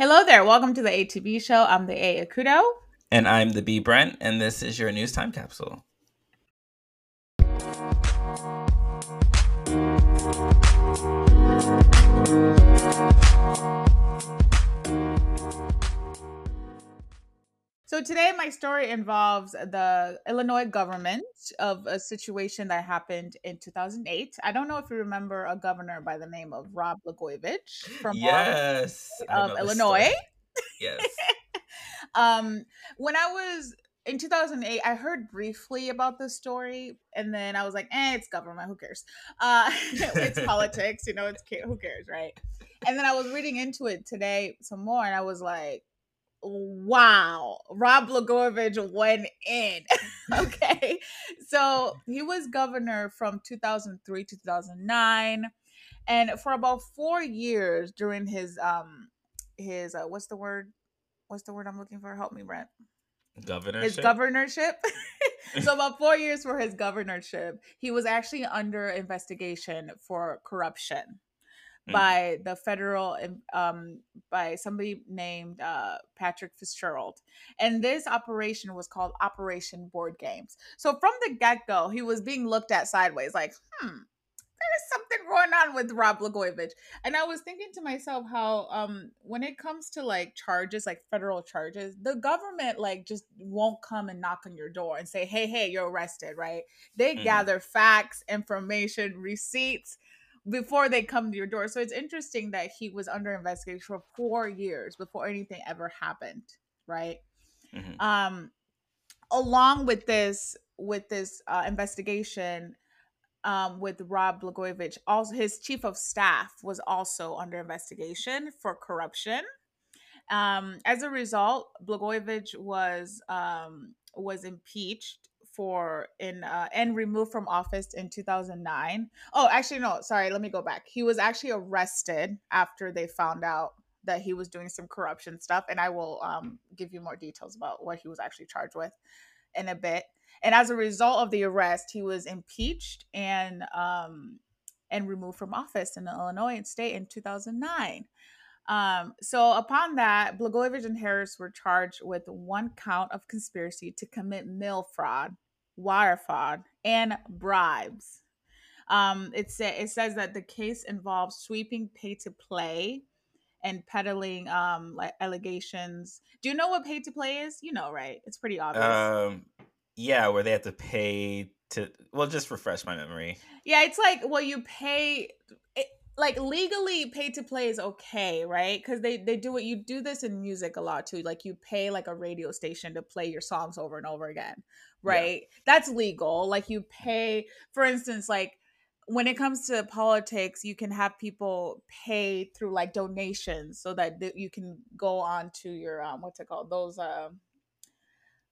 Hello there. Welcome to the ATB show. I'm the A Akudo. And I'm the B Brent, and this is your news time capsule. So today my story involves the Illinois government of a situation that happened in 2008. I don't know if you remember a governor by the name of Rob Blagojevich from yes of Illinois. Yes. um, when I was in 2008, I heard briefly about this story, and then I was like, "Eh, it's government. Who cares? Uh, it's politics. You know, it's who cares, right?" And then I was reading into it today some more, and I was like, wow, Rob Blagojevich went in. okay. So he was governor from 2003 to 2009. And for about four years during his, um, his, uh, what's the word? What's the word I'm looking for? Help me, Brent. Governorship. His governorship. so about four years for his governorship, he was actually under investigation for corruption mm. by the federal um, by somebody named uh, Patrick Fitzgerald, and this operation was called Operation Board Games. So from the get go, he was being looked at sideways, like, hmm. There's something going on with Rob Blagojevich. And I was thinking to myself how um when it comes to like charges, like federal charges, the government like just won't come and knock on your door and say, Hey, hey, you're arrested, right? They mm. gather facts, information, receipts, before they come to your door. So it's interesting that he was under investigation for four years before anything ever happened, right? Mm-hmm. Um, along with this, with this uh, investigation, um, with Rob Blagojevich, also his chief of staff was also under investigation for corruption. Um, as a result, Blagojevich was um, was impeached for in uh, and removed from office in 2009. Oh, actually no, sorry, let me go back. He was actually arrested after they found out that he was doing some corruption stuff and I will um, give you more details about what he was actually charged with in a bit. And as a result of the arrest, he was impeached and um, and removed from office in the Illinois state in 2009. Um, so upon that, Blagojevich and Harris were charged with one count of conspiracy to commit mail fraud wire fraud, and bribes. Um, it, sa- it says that the case involves sweeping pay to play and peddling um, like allegations. Do you know what pay to play is? You know, right? It's pretty obvious. Um, yeah, where they have to pay to. Well, just refresh my memory. Yeah, it's like well, you pay. It, like legally pay to play is okay right because they they do it you do this in music a lot too like you pay like a radio station to play your songs over and over again right yeah. that's legal like you pay for instance like when it comes to politics you can have people pay through like donations so that th- you can go on to your um what's it called those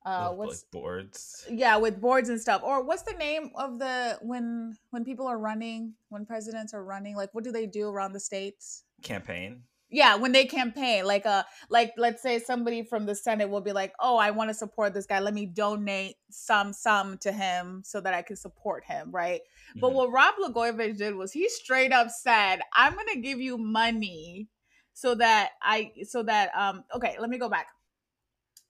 uh what's like boards? Yeah with boards and stuff. Or what's the name of the when when people are running when presidents are running like what do they do around the states? Campaign? Yeah when they campaign like a uh, like let's say somebody from the senate will be like oh i want to support this guy. Let me donate some some to him so that i can support him right? Mm-hmm. but what Rob blagojevich did was he straight up said i'm gonna give you money so that i so that um okay let me go back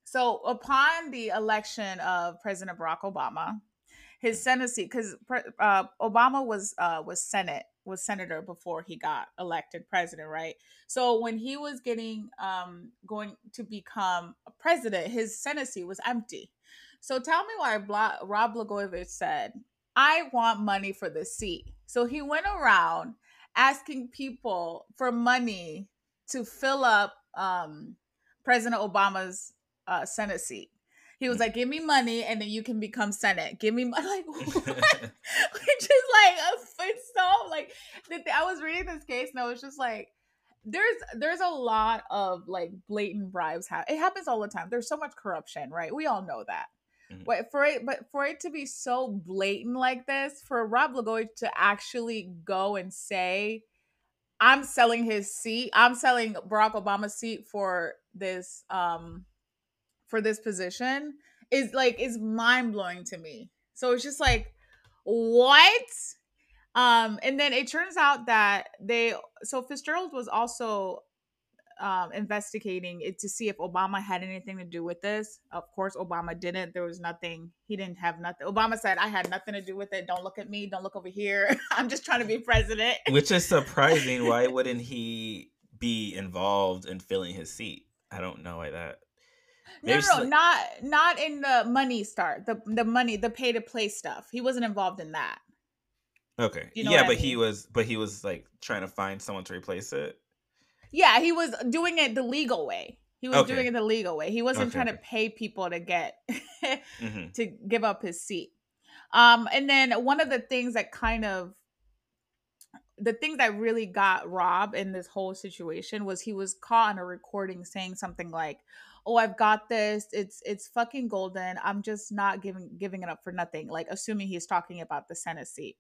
so upon the election of president barack obama his senate seat because uh, obama was uh was senate was senator before he got elected president, right? So when he was getting um going to become a president, his Senate seat was empty. So tell me why Bla- Rod Blagojevich said, "I want money for the seat." So he went around asking people for money to fill up um, President Obama's uh, Senate seat. He was like, "Give me money, and then you can become Senate. Give me money." Like, what? which is like, it's so like. I was reading this case, and I was just like, "There's, there's a lot of like blatant bribes. Ha- it happens all the time. There's so much corruption, right? We all know that." Mm-hmm. But for it, but for it to be so blatant like this, for Rob Blagojevich to actually go and say, "I'm selling his seat. I'm selling Barack Obama's seat for this." um for this position is like is mind blowing to me. So it's just like what? Um, and then it turns out that they so Fitzgerald was also um, investigating it to see if Obama had anything to do with this. Of course, Obama didn't. There was nothing. He didn't have nothing. Obama said, "I had nothing to do with it. Don't look at me. Don't look over here. I'm just trying to be president." Which is surprising. why wouldn't he be involved in filling his seat? I don't know why that. No, no, like... not not in the money start. The the money, the pay to play stuff. He wasn't involved in that. Okay. You know yeah, but mean? he was but he was like trying to find someone to replace it. Yeah, he was doing it the legal way. He was okay. doing it the legal way. He wasn't okay. trying to pay people to get mm-hmm. to give up his seat. Um, and then one of the things that kind of the thing that really got Rob in this whole situation was he was caught on a recording saying something like, "Oh, I've got this. It's it's fucking golden. I'm just not giving giving it up for nothing." Like assuming he's talking about the Senate seat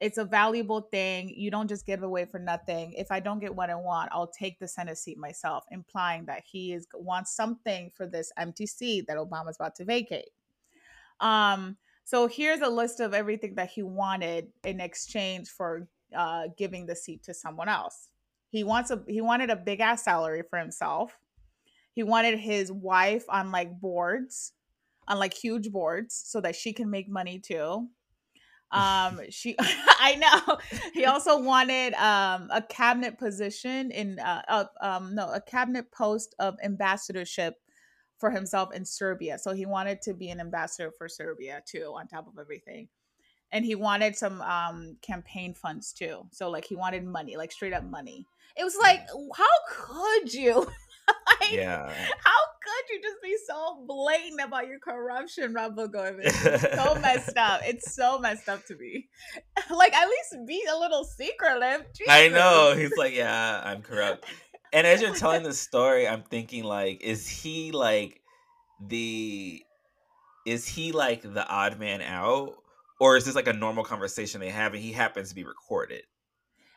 it's a valuable thing. You don't just give away for nothing. If I don't get what I want, I'll take the Senate seat myself, implying that he is wants something for this empty seat that Obama's about to vacate. Um, so here's a list of everything that he wanted in exchange for uh, giving the seat to someone else. He wants a he wanted a big ass salary for himself. He wanted his wife on like boards, on like huge boards, so that she can make money too. Um, she, I know. He also wanted um a cabinet position in uh, uh um no a cabinet post of ambassadorship for himself in Serbia. So he wanted to be an ambassador for Serbia too, on top of everything. And he wanted some um campaign funds too. So like he wanted money, like straight up money. It was like, how could you? like, yeah. How could you just be so blatant about your corruption, Rob Blagojevich? It's so messed up. It's so messed up to me. Like, at least be a little secretive. Jesus. I know. He's like, yeah, I'm corrupt. And as you're telling the story, I'm thinking, like, is he like the. Is he like the odd man out? Or is this like a normal conversation they have and he happens to be recorded?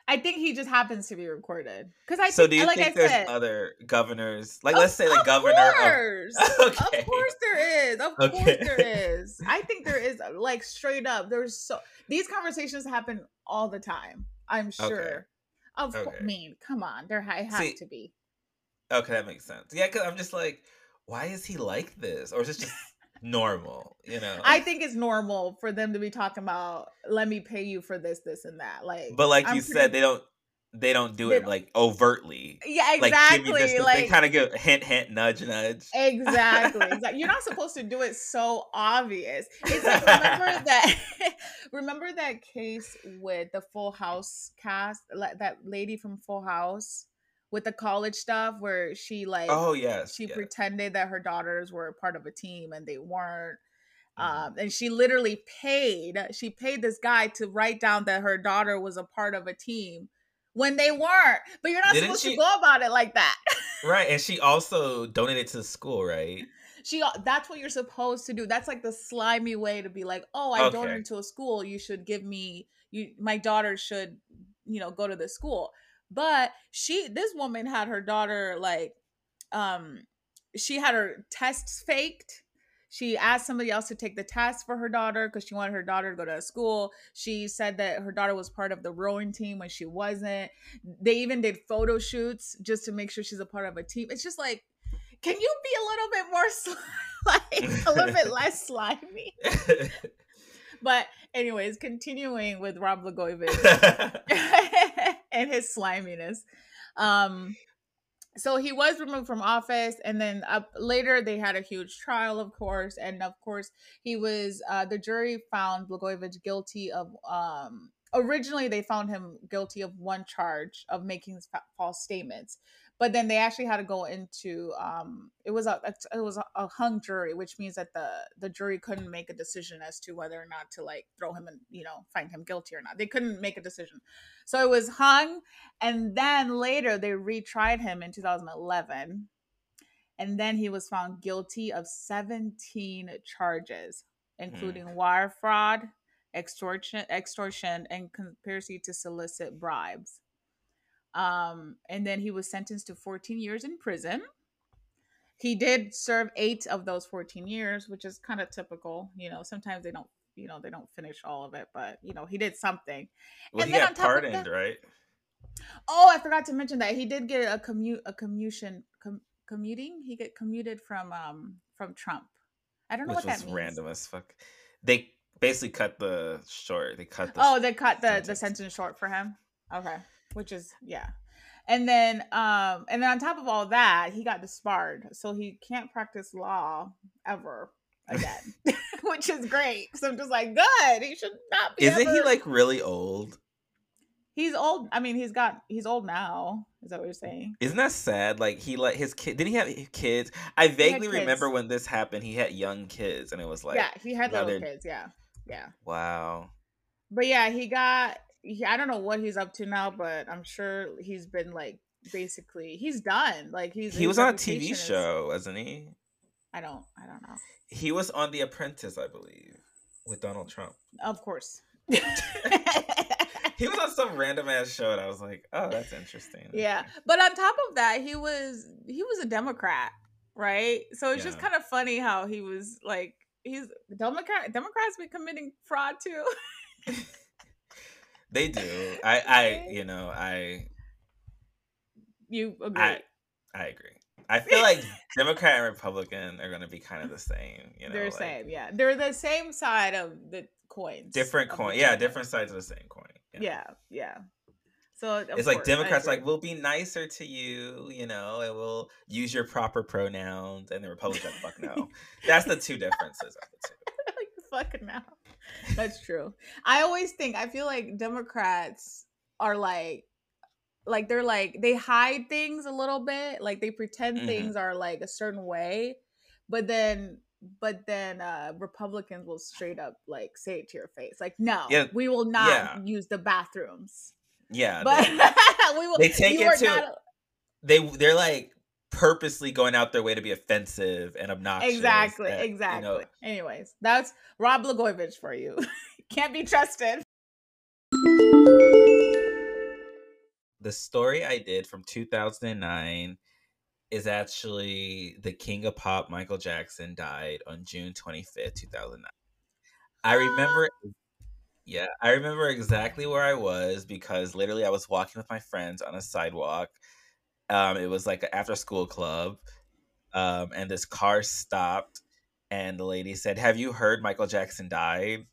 I think he just happens to be recorded. Because I so think, do you like think I there's said, other governors? Like, of, let's say the governor. Course. Of, okay. of course there is. Of okay. course there is. I think there is. Uh, like straight up, there's so these conversations happen all the time. I'm sure. Okay. Of okay. I mean, come on, there has See, to be. Okay, that makes sense. Yeah, because I'm just like, why is he like this, or is this just normal, you know. I think it's normal for them to be talking about let me pay you for this, this, and that. Like But like I'm you pretty... said, they don't they don't do it like overtly. Yeah, exactly. Like, this, like they kind of give hint, hint, nudge, nudge. Exactly. exactly. You're not supposed to do it so obvious. It's like remember that remember that case with the Full House cast, that lady from Full House with the college stuff where she like oh yes she yes. pretended that her daughters were part of a team and they weren't mm-hmm. um, and she literally paid she paid this guy to write down that her daughter was a part of a team when they weren't but you're not Didn't supposed she... to go about it like that right and she also donated to the school right she that's what you're supposed to do that's like the slimy way to be like oh i okay. donated to a school you should give me you my daughter should you know go to the school but she this woman had her daughter like um she had her tests faked she asked somebody else to take the test for her daughter because she wanted her daughter to go to school. She said that her daughter was part of the rowing team when she wasn't. They even did photo shoots just to make sure she's a part of a team. It's just like, can you be a little bit more sli- like a little bit less slimy? but anyways, continuing with Rob Blagojevich. and his sliminess. Um, so he was removed from office and then uh, later they had a huge trial of course and of course he was uh, the jury found blagojevich guilty of um, originally they found him guilty of one charge of making false statements but then they actually had to go into um, it was a it was a hung jury which means that the the jury couldn't make a decision as to whether or not to like throw him and you know find him guilty or not. They couldn't make a decision. So it was hung and then later they retried him in 2011 and then he was found guilty of 17 charges including mm. wire fraud extortion extortion and conspiracy to solicit bribes um, and then he was sentenced to 14 years in prison. He did serve eight of those 14 years, which is kind of typical. You know, sometimes they don't, you know, they don't finish all of it, but you know, he did something. Well, and he got pardoned, that, right? Oh, I forgot to mention that he did get a commute a commutation com, commuting. He get commuted from um from Trump. I don't know Which what was that means. random as fuck. They basically cut the short. They cut the Oh, they cut the the sentence. sentence short for him. Okay, which is yeah. And then um and then on top of all that, he got disbarred, so he can't practice law ever again, which is great. So I'm just like, good. He should not be. Isn't he like really old? He's old. I mean, he's got he's old now. Is that what you're saying? Isn't that sad? Like he let his kid. Did he have kids? I vaguely kids. remember when this happened. He had young kids, and it was like, yeah, he had little they're- kids. Yeah, yeah. wow. But yeah, he got. He, I don't know what he's up to now, but I'm sure he's been like basically he's done. Like he's He was on a TV is- show, wasn't he? I don't. I don't know. He was on The Apprentice, I believe, with Donald Trump. Of course. He was on some random ass show, and I was like, oh, that's interesting. yeah, but on top of that, he was he was a Democrat, right? So it's just kind of funny how he was like he's Democrat. Democrats be committing fraud too. They do. I, I, you know, I, you agree? I, I agree. I feel like Democrat and Republican are going to be kind of the same. You know, They're like, same, yeah. They're the same side of the coins. different coin. Yeah, different sides of the same coin. Yeah, yeah. So It's like course, I Democrats like we'll be nicer to you, you know, and we'll use your proper pronouns, and the Republicans fuck no. That's the two differences of the two. like fucking now. That's true. I always think I feel like Democrats are like like they're like they hide things a little bit, like they pretend Mhm. things are like a certain way, but then but then uh Republicans will straight up like say it to your face. Like, no, Yeah, we will not yeah. use the bathrooms. Yeah, But they, we will they take it to- not- they they're like purposely going out their way to be offensive and obnoxious. Exactly, and, you exactly. know, Anyways, that's Rob Blagojevich for you. Can't be trusted. the story I did from 2009 is actually the king of pop, Michael Jackson, died on June 25th, 2009. I remember, yeah, I remember exactly where I was because literally I was walking with my friends on a sidewalk. Um, it was like an after school club, um, and this car stopped, and the lady said, "Have you heard Michael Jackson died?"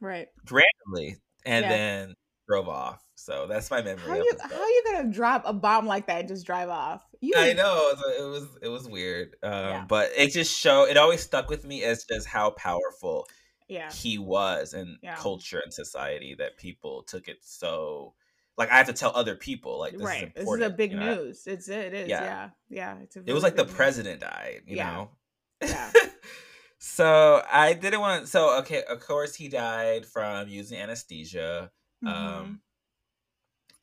Right. Randomly, and Yeah. then drove off. So that's my memory. How you how you gonna drop a bomb like that and just drive off? You I know it was it was weird, um, Yeah. but it just show it always stuck with me as just how powerful Yeah. he was in Yeah. culture and society that people took it so like I have to tell other people like this right. is This is a big you know? news. It's it is. Yeah. Yeah. Yeah. It's a It was like the news. president died, you Yeah. know. Yeah. so I didn't want. So okay, of course he died from using anesthesia. Mhm. Um,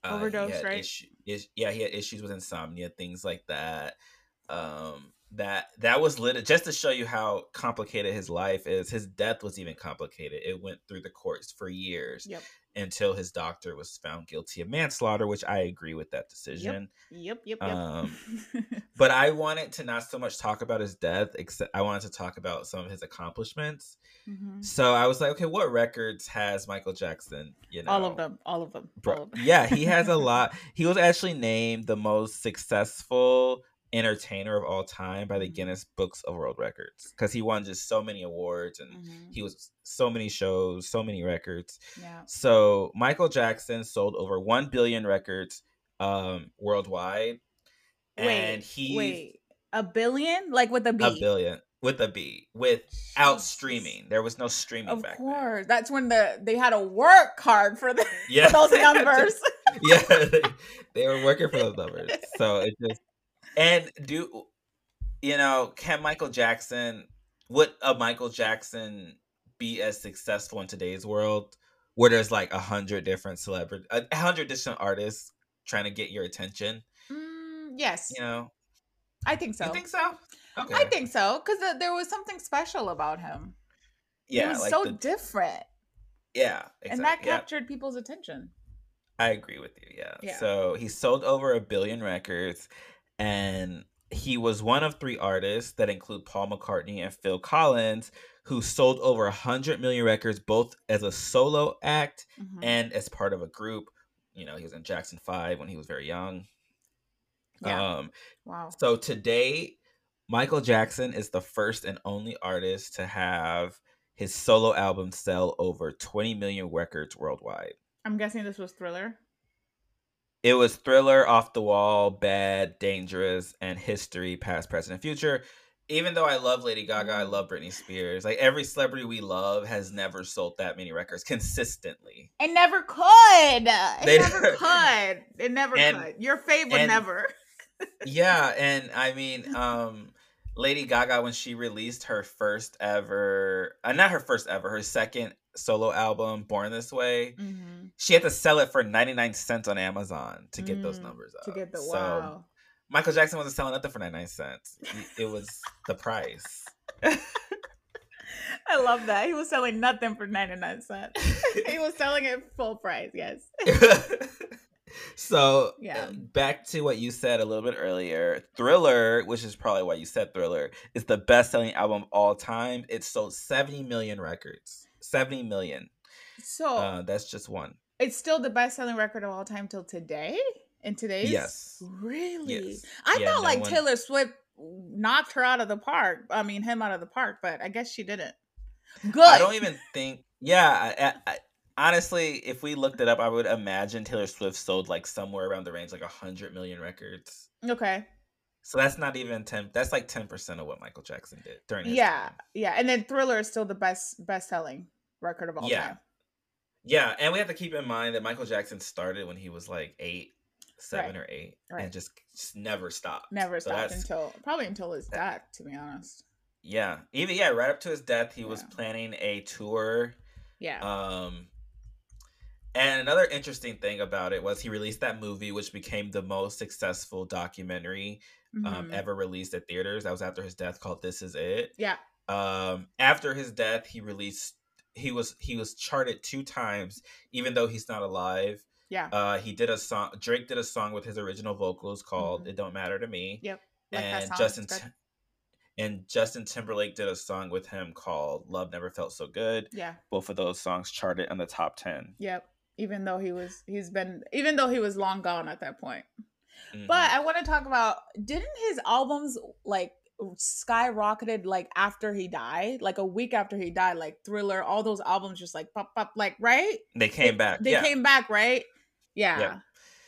uh, Overdose, right? issu- is- yeah, he had issues with insomnia, things like that. Um, that that was lit just to show you how complicated his life is. His death was even complicated. It went through the courts for years Yep. Until his doctor was found guilty of manslaughter, which I agree with that decision. Yep. Yep. Yep. Um, But I wanted to not so much talk about his death, except I wanted to talk about some of his accomplishments. Mhm. So I was like, okay, what records has Michael Jackson? You know, All of them. All of them. All of them. yeah, he has a lot. He was actually named the most successful entertainer of all time by the Mhm. Guinness Books of World Records because he won just so many awards and Mhm. he was so many shows, so many records. Yeah. So Michael Jackson sold over one billion records um, worldwide, and Wait. he Wait. A billion? Like with a B? a billion with a B without streaming. There was no streaming Of course. That's when the they had to work hard for the Yeah. for those numbers. Yeah, they, they were working for those numbers. So it just and do you know can Michael Jackson would a Michael Jackson be as successful in today's world where there's like a hundred different celebrities, a hundred different artists trying to get your attention? Mm, yes. You know, I think so. you think so? Okay, I think so because there was something special about him. yeah, he was like so the, different, yeah, and that exactly. yeah. captured people's attention. I agree with you. Yeah. Yeah. So he sold over a billion records, and he was one of three artists that include Paul McCartney and Phil Collins, who sold over a hundred million records, both as a solo act Mhm. and as part of a group. you know, he was in Jackson 5 when he was very young. Yeah. Um wow. so today Michael Jackson is the first and only artist to have his solo album sell over 20 million records worldwide. I'm guessing this was Thriller. It was Thriller, Off the Wall, Bad, Dangerous, and History, Past, Present, and Future. Even though I love Lady Gaga, I love Britney Spears. Like every celebrity we love has never sold that many records consistently. It never could. It They- never could. It never And- could. Your and- never. yeah, and I mean, um, Lady Gaga when she released her first ever, uh, not her first ever, her second solo album, Born This Way, Mhm. she had to sell it for ninety nine cents on Amazon to get those Mm, numbers up. To get the So, wow. Michael Jackson wasn't selling nothing for ninety nine cents. It was the price. I love that. He was selling nothing for 99 cents. he was selling it full price, yes. so Yeah. uh, back to what you said a little bit earlier thriller which is probably why you said thriller is the best-selling album of all time it sold 70 million records 70 million So uh, that's just one it's still the best selling record of all time till today? In today's? yes Really? Yes. I Yeah, thought no like one- Taylor Swift knocked her out of the park. I mean, him out of the park, but I guess she didn't. Good. i don't even think yeah I, I, honestly if we looked it up i would imagine taylor swift sold like somewhere around the range like 100 million records Okay. so that's not even 10 that's like 10% of what michael jackson did during his Yeah. time. Yeah. And then Thriller is still the best best selling record of all Yeah. time. Yeah, and we have to keep in mind that Michael Jackson started when he was like eight, seven Right. or eight, Right. and just, just never stopped. Never So stopped until probably until his death, to be honest. Yeah, even yeah, right up to his death, he was planning a tour. Yeah. Um, and another interesting thing about it was he released that movie, which became the most successful documentary um, Mhm. ever released at theaters. That was after his death, called "This Is It." yeah. um after his death he released he was he was charted two times even though he's not alive Yeah. uh he did a song drake did a song with his original vocals called Mhm. it don't matter to me Yep. Like and justin and justin timberlake did a song with him called love never felt so good Yeah. both of those songs charted in the top 10 Yep. Even though he was he's been even though he was long gone at that point. Mhm. But I want to talk about didn't his albums like skyrocketed like after he died, like a week after he died, like Thriller, all those albums just like pop pop like right? they came back They yeah came back, right? Yeah. Yeah.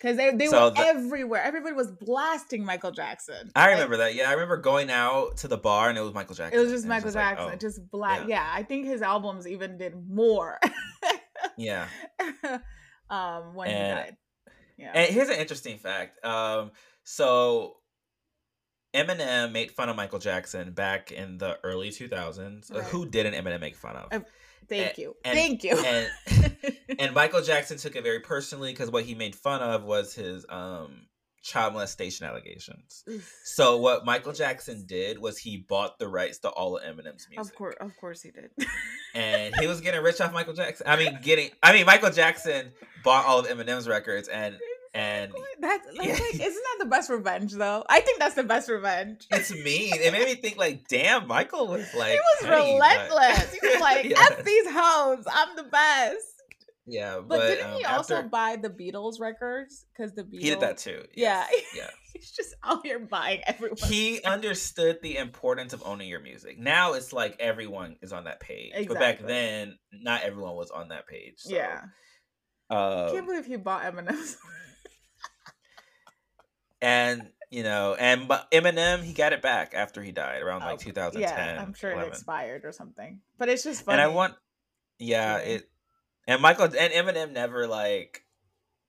Cuz they they So were the- everywhere. Everybody was blasting Michael Jackson. i Like, remember that yeah i remember going out to the bar and it was michael Jackson. It was just And Michael like, Jackson. oh, just black. yeah. Yeah. I think his albums even did more yeah um when And- he died. Yeah. And here's an interesting fact. Um, so Eminem made fun of Michael Jackson back in the early 2000s. Uh, Right. Who didn't Eminem make fun of? Uh, Thank and- you. and- Thank you. and and Michael Jackson took it very personally because what he made fun of was his um child molestation allegations. So what Michael Jackson did was he bought the rights to all of Eminem's music. Of course, of course he did. And he was getting rich off Michael Jackson. I mean, getting I mean Michael Jackson bought all of Eminem's records and and That's, Yeah. like, isn't that the best revenge though? I think that's the best revenge. It's mean. It made me think like, damn, Michael was like he was petty, but- relentless. He was like, Yeah. "F these hoes, I'm the best." Yeah, But, but, didn't um, he also after- buy the Beatles records? Because the Beatles, he did that too. Yeah. yes, yeah. He's just out here buying everyone. He understood the importance of owning your music. Now it's like everyone is on that page, but back then, not everyone was on that page. So, yeah, I uh, can't believe he bought Eminem's. And you know, and but Eminem, he got it back after he died around like Oh, 2010. yeah, I'm sure it expired or something. But it's just funny. And I want, yeah, Yeah. it, and Michael and Eminem never like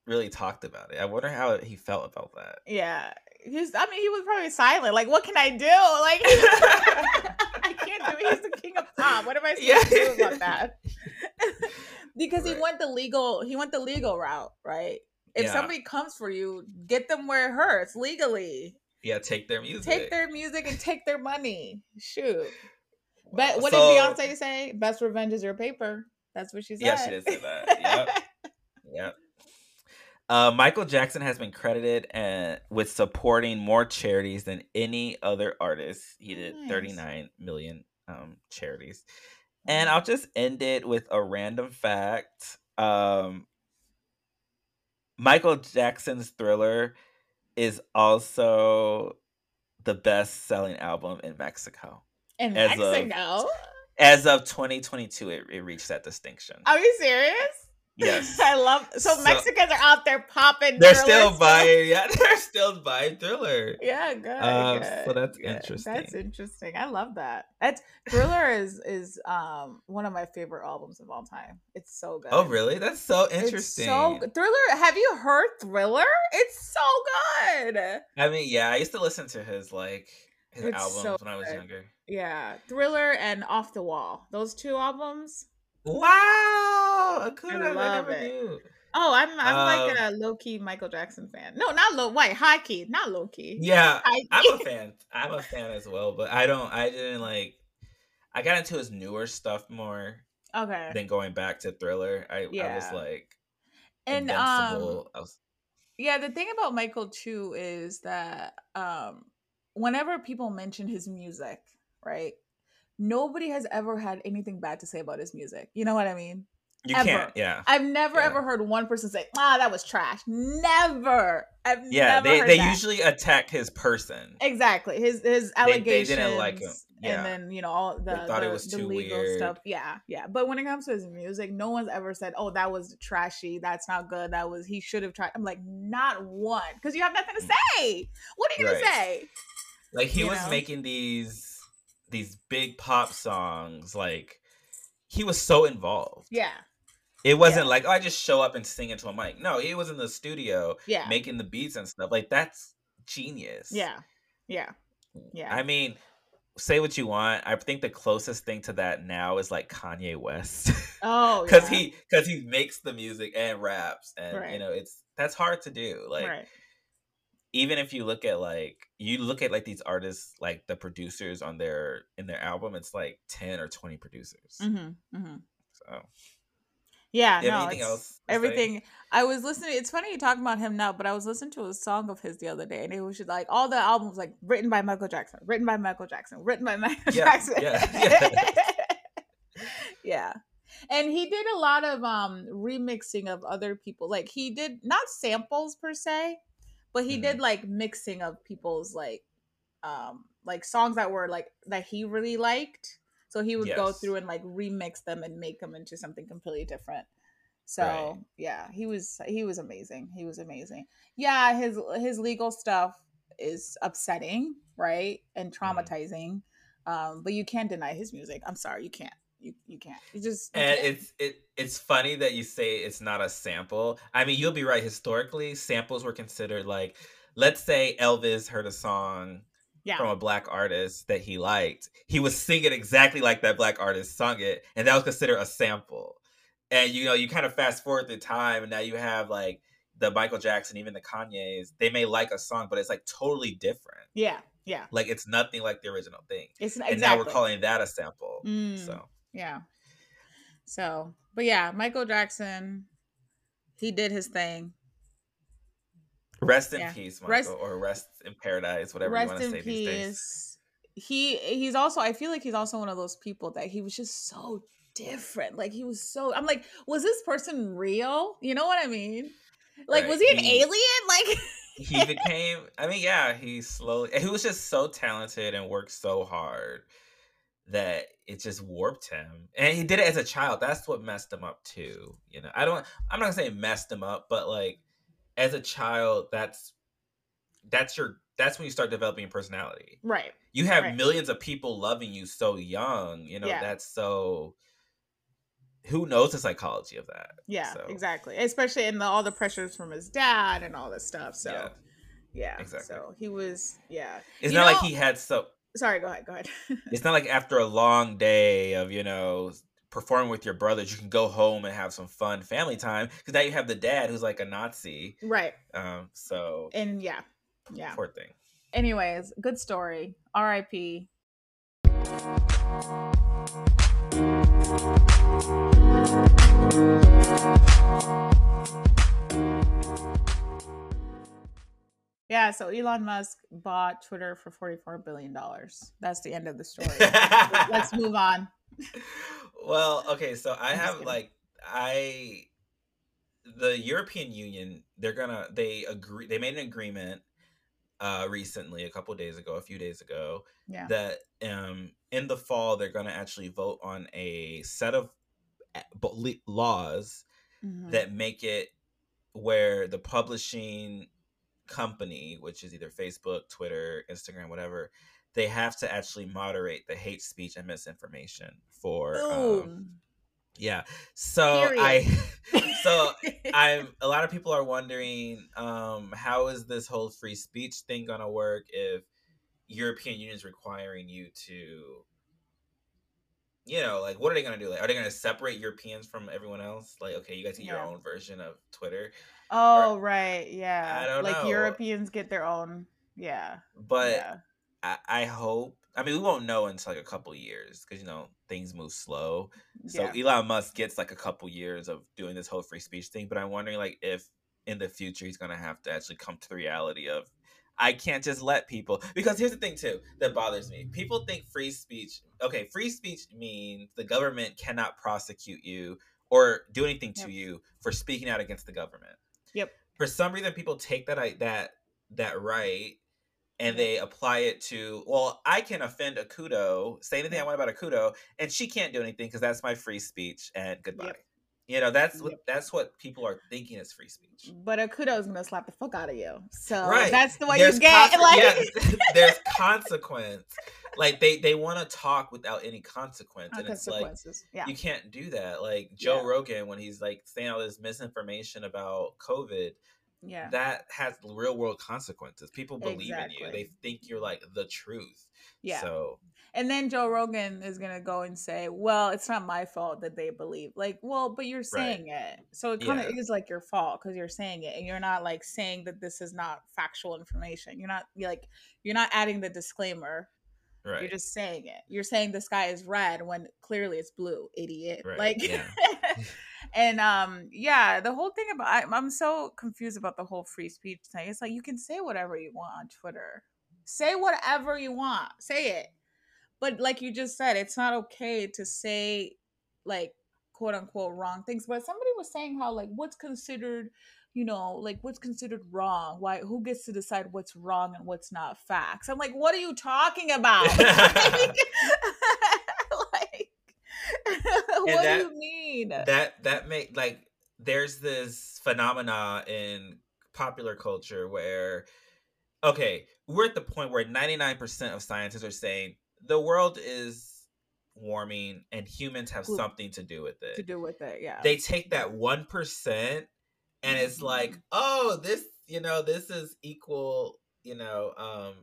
really talked about it. I wonder how he felt about that. Yeah. He's I mean, he was probably silent. Like, what can I do? Like I can't do it. He's the king of pop. What am I supposed to do about that? because he went the legal he went the legal route, right? If Yeah. somebody comes for you, get them where it hurts legally. Yeah, take their music. Take their music and take their money. Shoot. But what So- did Beyonce say? Best revenge is your paper. That's what she said. Yeah, she did say that. Yep. Yep. Uh, Michael Jackson has been credited uh, with supporting more charities than any other artist. He did Nice. 39 million um, charities. And I'll just end it with a random fact. Um, Michael Jackson's Thriller is also the best selling album in Mexico. In As of- Mexico? As of 2022, it, it reached that distinction. Are you serious? Yes. I love so, So- Mexicans are out there popping. They're still buying, yeah, they're still buying Thriller. Yeah, good. Um, good, so that's good. That's interesting. interesting. I love that. That's Thriller is is um one of my favorite albums of all time. It's so good. Oh, really? That's so It's interesting. so. Thriller. Have you heard Thriller? It's so good. I mean, yeah, I used to listen to his like his It's albums so when I was younger. Yeah, Thriller and Off the Wall. Those two albums. Wow, I could I have. Love never it. knew. Oh, I'm I'm like Um, a low key Michael Jackson fan. No, not low. Wait, high key, not low key. Yeah, I'm a fan. I'm a fan as well, but I don't. I didn't like. I got into his newer stuff more Okay. than going back to Thriller. I, I was like And um, invincible. Was, Yeah, the thing about Michael too is that um whenever people mention his music, right? Nobody has ever had anything bad to say about his music. You know what I mean? you ever. can't. Yeah, I've never Yeah. ever heard one person say, "Ah, that was trash." Never. I've yeah. never They they that. usually attack his person. exactly his his They- they allegations. didn't like him. Yeah. And then you know all the, thought it was the too legal weird. stuff. Yeah, yeah. But when it comes to his music, no one's ever said, "Oh, that was trashy. That's not good. That was he should have tried." I'm like, not one, because you have nothing to say. What are you gonna Mm. Say? Like he you was know? making these these big pop songs. Like he was so involved. Yeah, It wasn't Yeah. like oh, I just show up and sing into a mic. No, he was in the studio yeah, making the beats and stuff. Like that's genius. yeah, yeah, yeah. I mean, say what you want. I think the closest thing to that now is like Kanye West. oh, Cuz yeah. he cuz he makes the music and raps and you know, it's that's hard to do. Like right. even if you look at like you look at like these artists like the producers on their in their album it's like 10 or 20 producers. Mm-hmm, mm-hmm. So, Yeah, no, anything else? to say? everything i was listening it's funny you talking about him now but i was listening to a song of his the other day and it was just like all the albums like written by michael jackson written by michael jackson written by michael Yeah, jackson yeah, yeah and he did a lot of um remixing of other people like he did not samples per se but he Mm-hmm. did like mixing of people's like um like songs that were like that he really liked. So he would go through and like remix them and make them into something completely different. So Right. yeah he was he was amazing. He was amazing. Yeah his his legal stuff is upsetting right and Mm-hmm. traumatizing um but you can't deny his music. I'm sorry you can't you you can't you just you And can't. it's it it's funny that you say it's not a sample. I mean, you'll be right. Historically, samples were considered like, let's say Elvis heard a song yeah from a black artist that he liked. He was singing exactly like that black artist sung it, and that was considered a sample. And you know, you kind of fast forward the time, and now you have like the Michael Jackson, even the Kanye's. They may like a song, but it's like totally different. yeah yeah Like it's nothing like the original thing. it's And exactly now we're calling that a sample. Mm. So Yeah. So, but yeah, Michael Jackson, he did his thing. rest in Yeah. peace, Michael, Rest- or rest in paradise, whatever you want to say these days. He he's also I feel like he's also one of those people that he was just so different. Like he was so I'm like, was this person real? You know what I mean? Like Right, was he an he- alien? Like he became i mean yeah he slowly he was just so talented and worked so hard that it just warped him and he did it as a child that's what messed him up too you know i don't i'm not gonna say messed him up but like as a child that's that's your that's when you start developing your personality Right. you have Right. millions of people loving you so young you know Yeah. that's so who knows the psychology of that Yeah, So, exactly. Especially in the, all the pressures from his dad and all this stuff. So yeah. yeah. exactly. So he was yeah. it's You not like he had so Sorry, go ahead, go ahead. it's not like after a long day of you know performing with your brothers you can go home and have some fun family time because now you have the dad who's like a nazi right. um so And yeah. Yeah. poor thing anyways good story rip yeah so elon musk bought twitter for 44 billion dollars that's the end of the story let's move on well okay so i I'm have like i the European Union, they're gonna they agree they made an agreement uh recently, a couple days ago, a few days ago, Yeah. that um in the fall they're gonna actually vote on a set of le- laws Mhm. that make it where the publishing company, which is either Facebook, Twitter, Instagram, whatever, they have to actually moderate the hate speech and misinformation for um, yeah. So I so Period. I'm a lot of people are wondering um how is this whole free speech thing going to work if European Union is requiring you to you know, like what are they going to do? Like are they going to separate Europeans from everyone else? Like okay, you guys get your own version of Twitter. oh right, yeah. I don't like know. Europeans get their own. Yeah. But yeah. I, I hope. I mean, we won't know until like a couple years because you know things move slow. So yeah. Elon Musk gets like a couple years of doing this whole free speech thing. But I'm wondering like if in the future he's gonna have to actually come to the reality of I can't just let people because here's the thing too that bothers me. People think free speech. Okay, free speech means the government cannot prosecute you or do anything to Yep. you for speaking out against the government. Yep. For some reason, people take that i- that that right and they apply it to well i can offend Akudo say anything i want about Akudo and she can't do anything because that's my free speech and goodbye Yep. You know that's what that's what people are thinking is free speech But Akudo's gonna slap the fuck out of you. So Right. that's the way There's you get. conse- like there's consequence like they they want to talk without any consequence and it's like yeah. you can't do that like joe Yeah. rogan when he's like saying all this misinformation about covid Yeah. that has real world consequences people believe in you they think you're like the truth yeah. so And then Joe Rogan is gonna go and say, "Well, it's not my fault that they believe." Like, well, but you're saying it, so it kind of Yeah. is like your fault because you're saying it, and you're not like saying that this is not factual information. You're not you're like you're not adding the disclaimer. right You're just saying it. You're saying the sky is red when clearly it's blue, idiot. Right, Like, yeah. and um, yeah, the whole thing about I, I'm so confused about the whole free speech thing. It's like you can say whatever you want on Twitter. Say whatever you want. Say it. But like you just said, it's not okay to say like quote unquote wrong things. But somebody was saying how like what's considered, you know, like what's considered wrong? Why who gets to decide what's wrong and what's not facts? I'm like, what are you talking about? like, what that- do you mean? that that make like there's this phenomena in popular culture where okay we're at the point where 99% of scientists are saying the world is warming and humans have something to do with it. to do with it, yeah. they take that 1% and it's like Mhm. oh this you know this is equal you know um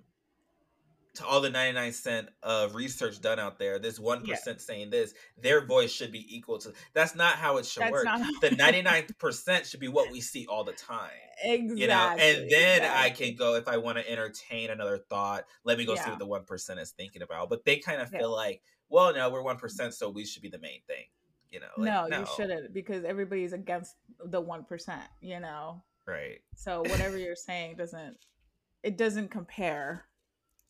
to all the 99 cent of research done out there this 1% saying this their voice should be equal to that's not how it should That's work. not the 99% should be what we see all the time exactly. you know? And then i can go if i want to entertain another thought let me go see what the 1% is thinking about but they kind of Yeah. feel like well no we're 1% so we should be the main thing you know? Like, no, you shouldn't because everybody's against the one percent, you know. right. So whatever you're saying doesn't it doesn't compare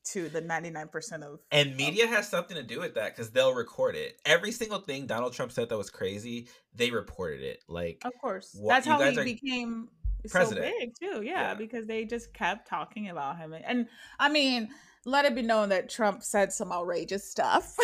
to the ninety nine percent of And media has something to do with that because they'll record it. Every single thing Donald Trump said that was crazy, they reported it. Like, Of course. What- That's how he became president. so big too. Yeah, Yeah. because they just kept talking about him. And I mean, let it be known that Trump said some outrageous stuff.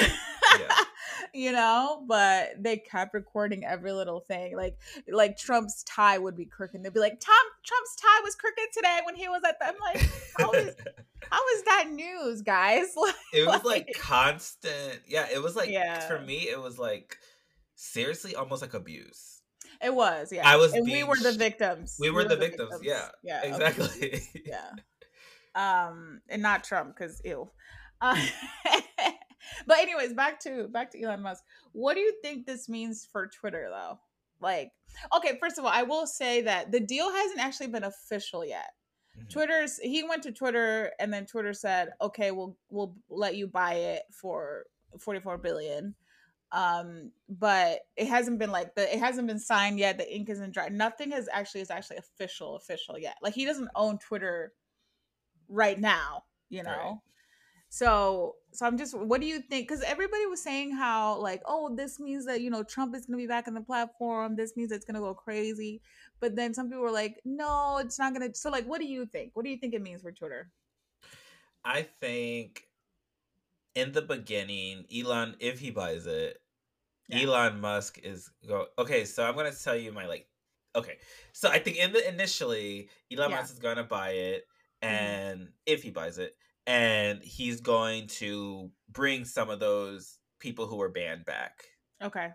Yeah. you know, but they kept recording every little thing. Like like Trump's tie would be crooked. They'd be like, Tom Trump's tie was crooked today when he was at the I'm like, how is how is that news, guys? Like, it was like like- constant. Yeah, it was like Yeah. for me, it was like seriously almost like abuse. it was, yeah. I was and we were the victims. We were the victims. Yeah, Yeah. exactly. abuse. yeah. Um, and not Trump because ew. Uh, but anyways, back to back to Elon Musk. What do you think this means for Twitter though? Like, okay, first of all, I will say that the deal hasn't actually been official yet. Mhm. Twitter's he went to Twitter and then Twitter said, "Okay, we'll we'll let you buy it for 44 billion." Um, but it hasn't been like the it hasn't been signed yet. The ink isn't dry. Nothing has actually is actually official official yet. Like he doesn't own Twitter right now, you know. So so I'm just what do you think? Because everybody was saying how like, oh, this means that you know Trump is gonna be back on the platform. This means it's gonna go crazy. But then some people were like, no, it's not gonna. So like, what do you think? What do you think it means for Twitter? I think in the beginning, Elon, if he buys it, yeah. Elon Musk is go. Okay, so I'm gonna tell you my like. Okay, so I think in the initially, Elon yeah. Musk is gonna buy it. And mm-hmm. if he buys it, and he's going to bring some of those people who were banned back. Okay.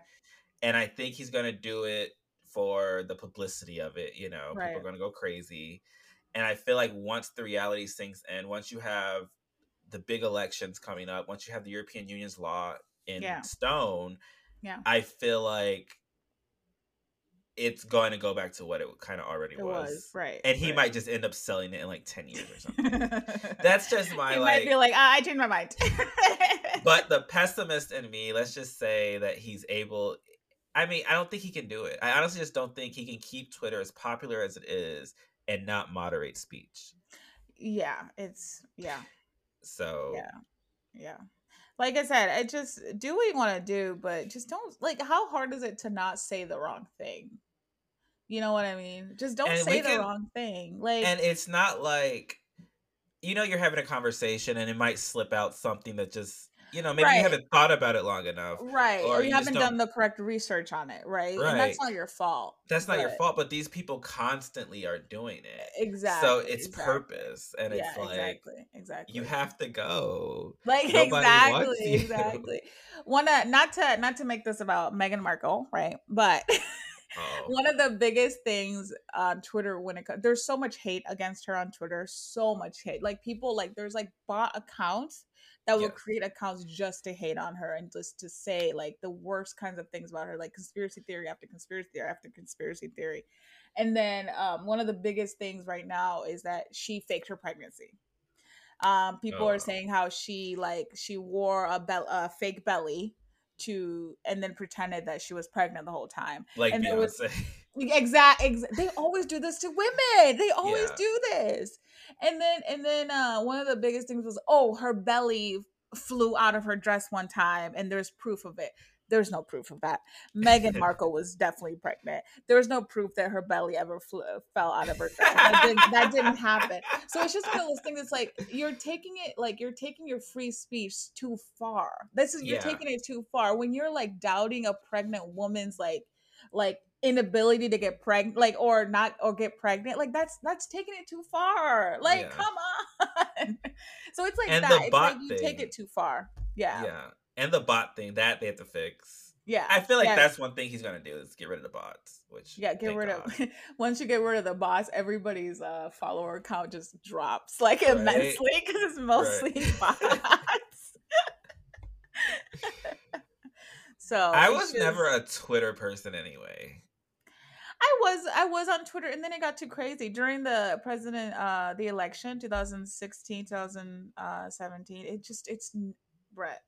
And I think he's going to do it for the publicity of it. You know, right. people are going to go crazy. And I feel like once the reality sinks in, once you have the big elections coming up, once you have the European Union's law in yeah. stone, yeah. I feel like it's going to go back to what it kind of already it was. was. Right. And he right. might just end up selling it in like 10 years or something. That's just my he like might be like, ah, I changed my mind. but the pessimist in me, let's just say that he's able I mean, I don't think he can do it. I honestly just don't think he can keep Twitter as popular as it is and not moderate speech. Yeah, it's yeah. So Yeah. Yeah like I said, it just do what you want to do, but just don't like how hard is it to not say the wrong thing? You know what I mean? Just don't and say the can, wrong thing. Like And it's not like you know you're having a conversation and it might slip out something that just you know, maybe right. you haven't thought about it long enough. Right. Or, or you, you haven't done the correct research on it, right? right? And that's not your fault. That's not your fault, but these people constantly are doing it. Exactly. So it's exactly. purpose. And yeah, it's like exactly. Exactly. You have to go. Like Nobody exactly, exactly. Wanna not to not to make this about Meghan Markle, right? But Oh. One of the biggest things on Twitter when it comes, there's so much hate against her on Twitter, so much hate. Like people, like there's like bot accounts that will create accounts just to hate on her and just to say like the worst kinds of things about her, like conspiracy theory after conspiracy theory after conspiracy theory. And then um, one of the biggest things right now is that she faked her pregnancy. Um, people oh. are saying how she like she wore a, be- a fake belly to and then pretended that she was pregnant the whole time. Like and Beyonce. Was, exact, exa- they always do this to women. They always yeah. do this. And then and then uh one of the biggest things was oh her belly flew out of her dress one time and there's proof of it. There's no proof of that. Meghan Markle was definitely pregnant. There was no proof that her belly ever flew, uh, fell out of her. That didn't, that didn't happen. So it's just one of those things. It's like you're taking it, like you're taking your free speech too far. This is you're yeah. taking it too far when you're like doubting a pregnant woman's like, like inability to get pregnant like or not or get pregnant like that's that's taking it too far like yeah. come on so it's like and that it's like you thing. take it too far yeah yeah and the bot thing that they have to fix yeah i feel like that's one thing he's gonna do is get rid of the bots which yeah get rid God. of once you get rid of the bots everybody's uh follower count just drops like right? immensely because it's mostly right. bots so i was just... never a twitter person anyway I was I was on Twitter and then it got too crazy during the president uh the election 2016 2017 it just it's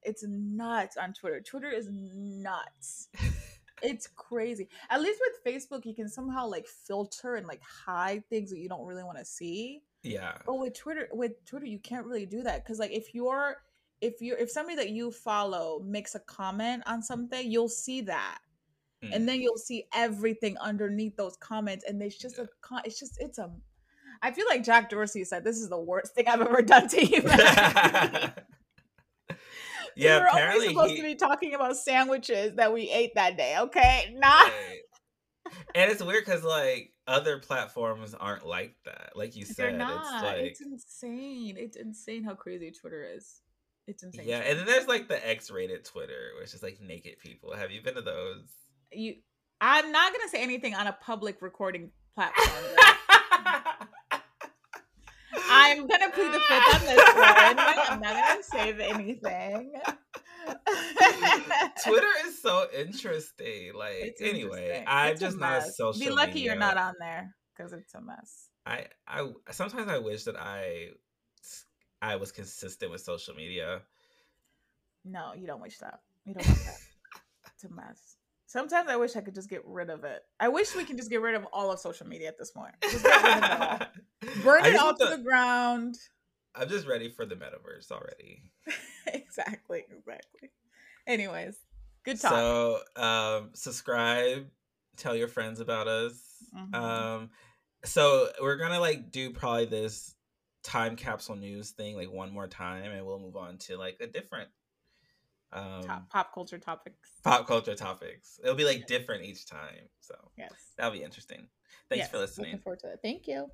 It's nuts on Twitter Twitter is nuts it's crazy at least with Facebook you can somehow like filter and like hide things that you don't really want to see yeah but with Twitter with Twitter you can't really do that cuz like if you're if you're if somebody that you follow makes a comment on something you'll see that Mm. And then you'll see everything underneath those comments, and it's just yeah. a, it's just, it's a. I feel like Jack Dorsey said, "This is the worst thing I've ever done to you." yeah, we were apparently only supposed he... to be talking about sandwiches that we ate that day. Okay, not. Right. and it's weird because like other platforms aren't like that. Like you said, it's like it's insane. It's insane how crazy Twitter is. It's insane. Yeah, and then there's like the X-rated Twitter, which is like naked people. Have you been to those? you I'm not gonna say anything on a public recording platform. I'm gonna plead the fifth on this one. I'm not gonna say anything. Twitter is so interesting. Like it's anyway, interesting. I'm it's just not a social. Be lucky media. you're not on there because it's a mess. I I sometimes I wish that I I was consistent with social media. No, you don't wish that. You don't wish that. it's a mess. Sometimes I wish I could just get rid of it. I wish we can just get rid of all of social media at this point. Just get rid of it all. Burn it all to the, the ground. I'm just ready for the metaverse already. exactly, exactly. Anyways, good talk. So, um, subscribe, tell your friends about us. Mm-hmm. Um, so we're gonna like do probably this time capsule news thing like one more time, and we'll move on to like a different um Top, pop culture topics. Pop culture topics. It'll be like different each time. So yes, that'll be interesting. Thanks yes, for listening. Looking forward to it. Thank you.